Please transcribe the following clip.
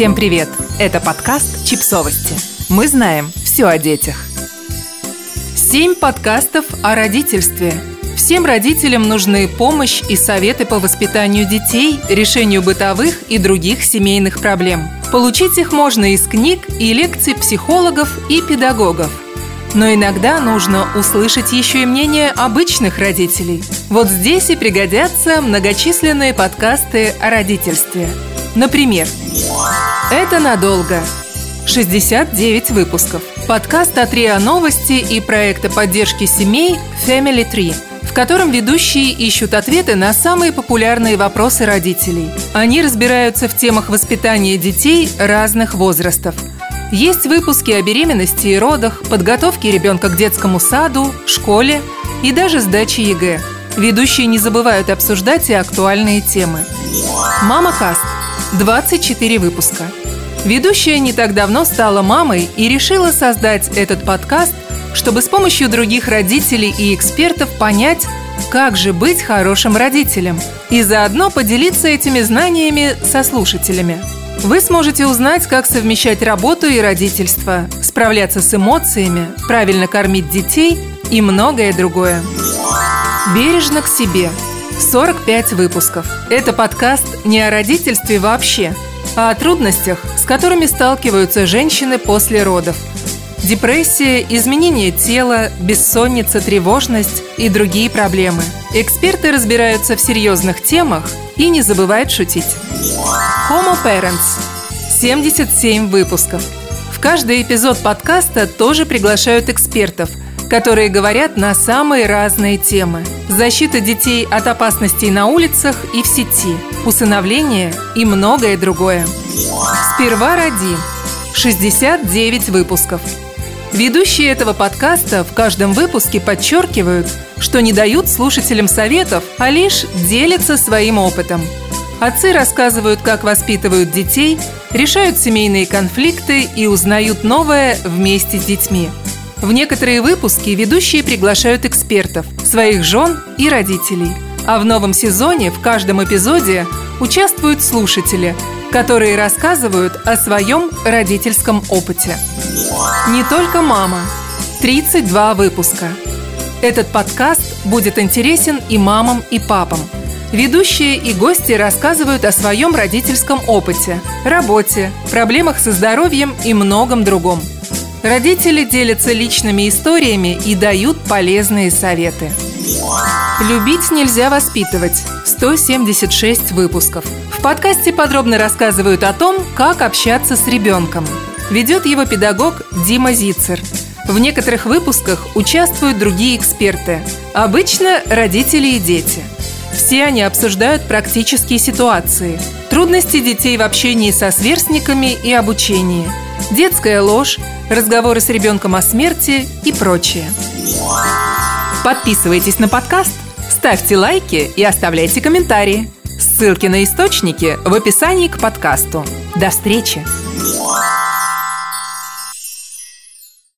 Всем привет! Это подкаст «Чипсовости». Мы знаем все о детях. Семь подкастов о родительстве. Всем родителям нужны помощь и советы по воспитанию детей, решению бытовых и других семейных проблем. Получить их можно из книг и лекций психологов и педагогов – но иногда нужно услышать еще и мнение обычных родителей. Вот здесь и пригодятся многочисленные подкасты о родительстве. Например, «Это надолго» 69 выпусков. Подкаст от РИА Новости и проекта поддержки семей Family Tree, в котором ведущие ищут ответы на самые популярные вопросы родителей. Они разбираются в темах воспитания детей разных возрастов – есть выпуски о беременности и родах, подготовке ребенка к детскому саду, школе и даже сдаче ЕГЭ. Ведущие не забывают обсуждать и актуальные темы. «Мама Каст» – 24 выпуска. Ведущая не так давно стала мамой и решила создать этот подкаст, чтобы с помощью других родителей и экспертов понять, как же быть хорошим родителем, и заодно поделиться этими знаниями со слушателями – вы сможете узнать, как совмещать работу и родительство, справляться с эмоциями, правильно кормить детей и многое другое. Бережно к себе. 45 выпусков. Это подкаст не о родительстве вообще, а о трудностях, с которыми сталкиваются женщины после родов. Депрессия, изменение тела, бессонница, тревожность и другие проблемы. Эксперты разбираются в серьезных темах и не забывают шутить. Homo Parents. 77 выпусков. В каждый эпизод подкаста тоже приглашают экспертов, которые говорят на самые разные темы. Защита детей от опасностей на улицах и в сети, усыновление и многое другое. Сперва роди. 69 выпусков. Ведущие этого подкаста в каждом выпуске подчеркивают, что не дают слушателям советов, а лишь делятся своим опытом – Отцы рассказывают, как воспитывают детей, решают семейные конфликты и узнают новое вместе с детьми. В некоторые выпуски ведущие приглашают экспертов, своих жен и родителей. А в новом сезоне в каждом эпизоде участвуют слушатели, которые рассказывают о своем родительском опыте. Не только мама. 32 выпуска. Этот подкаст будет интересен и мамам, и папам – Ведущие и гости рассказывают о своем родительском опыте, работе, проблемах со здоровьем и многом другом. Родители делятся личными историями и дают полезные советы. Любить нельзя воспитывать. 176 выпусков. В подкасте подробно рассказывают о том, как общаться с ребенком. Ведет его педагог Дима Зицер. В некоторых выпусках участвуют другие эксперты. Обычно родители и дети – все они обсуждают практические ситуации, трудности детей в общении со сверстниками и обучении, детская ложь, разговоры с ребенком о смерти и прочее. Подписывайтесь на подкаст, ставьте лайки и оставляйте комментарии. Ссылки на источники в описании к подкасту. До встречи!